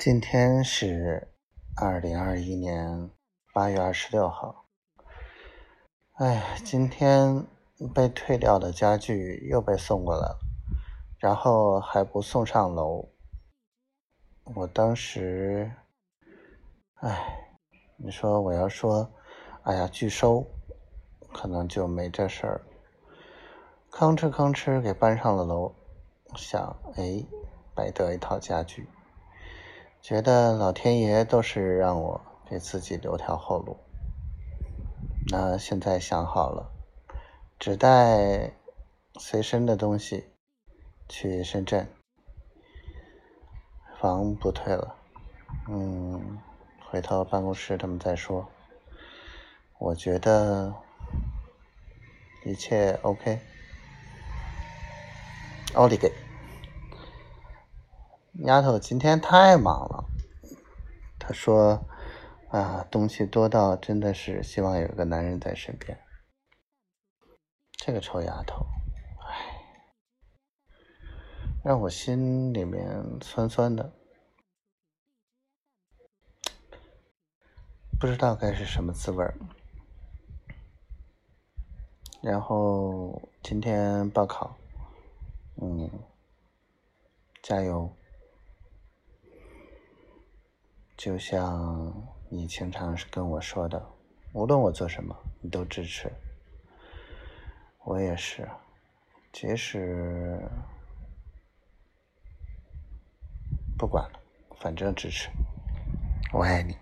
今天是二零二一年八月二十六号。哎，今天被退掉的家具又被送过来了，然后还不送上楼。我当时，哎，你说我要说，哎呀拒收，可能就没这事儿。吭哧吭哧给搬上了楼，想，哎，白得一套家具。觉得老天爷都是让我给自己留条后路。那现在想好了，只带随身的东西去深圳，房不退了。嗯，回头办公室他们再说。我觉得一切 OK。奥利给！丫头今天太忙了，说：“啊，东西多到真的是希望有个男人在身边。”这个臭丫头，唉，让我心里面酸酸的，不知道该是什么滋味儿。然后今天报考，嗯，加油！就像你经常跟我说的，无论我做什么，你都支持。我也是，即使不管了，反正支持。我爱你。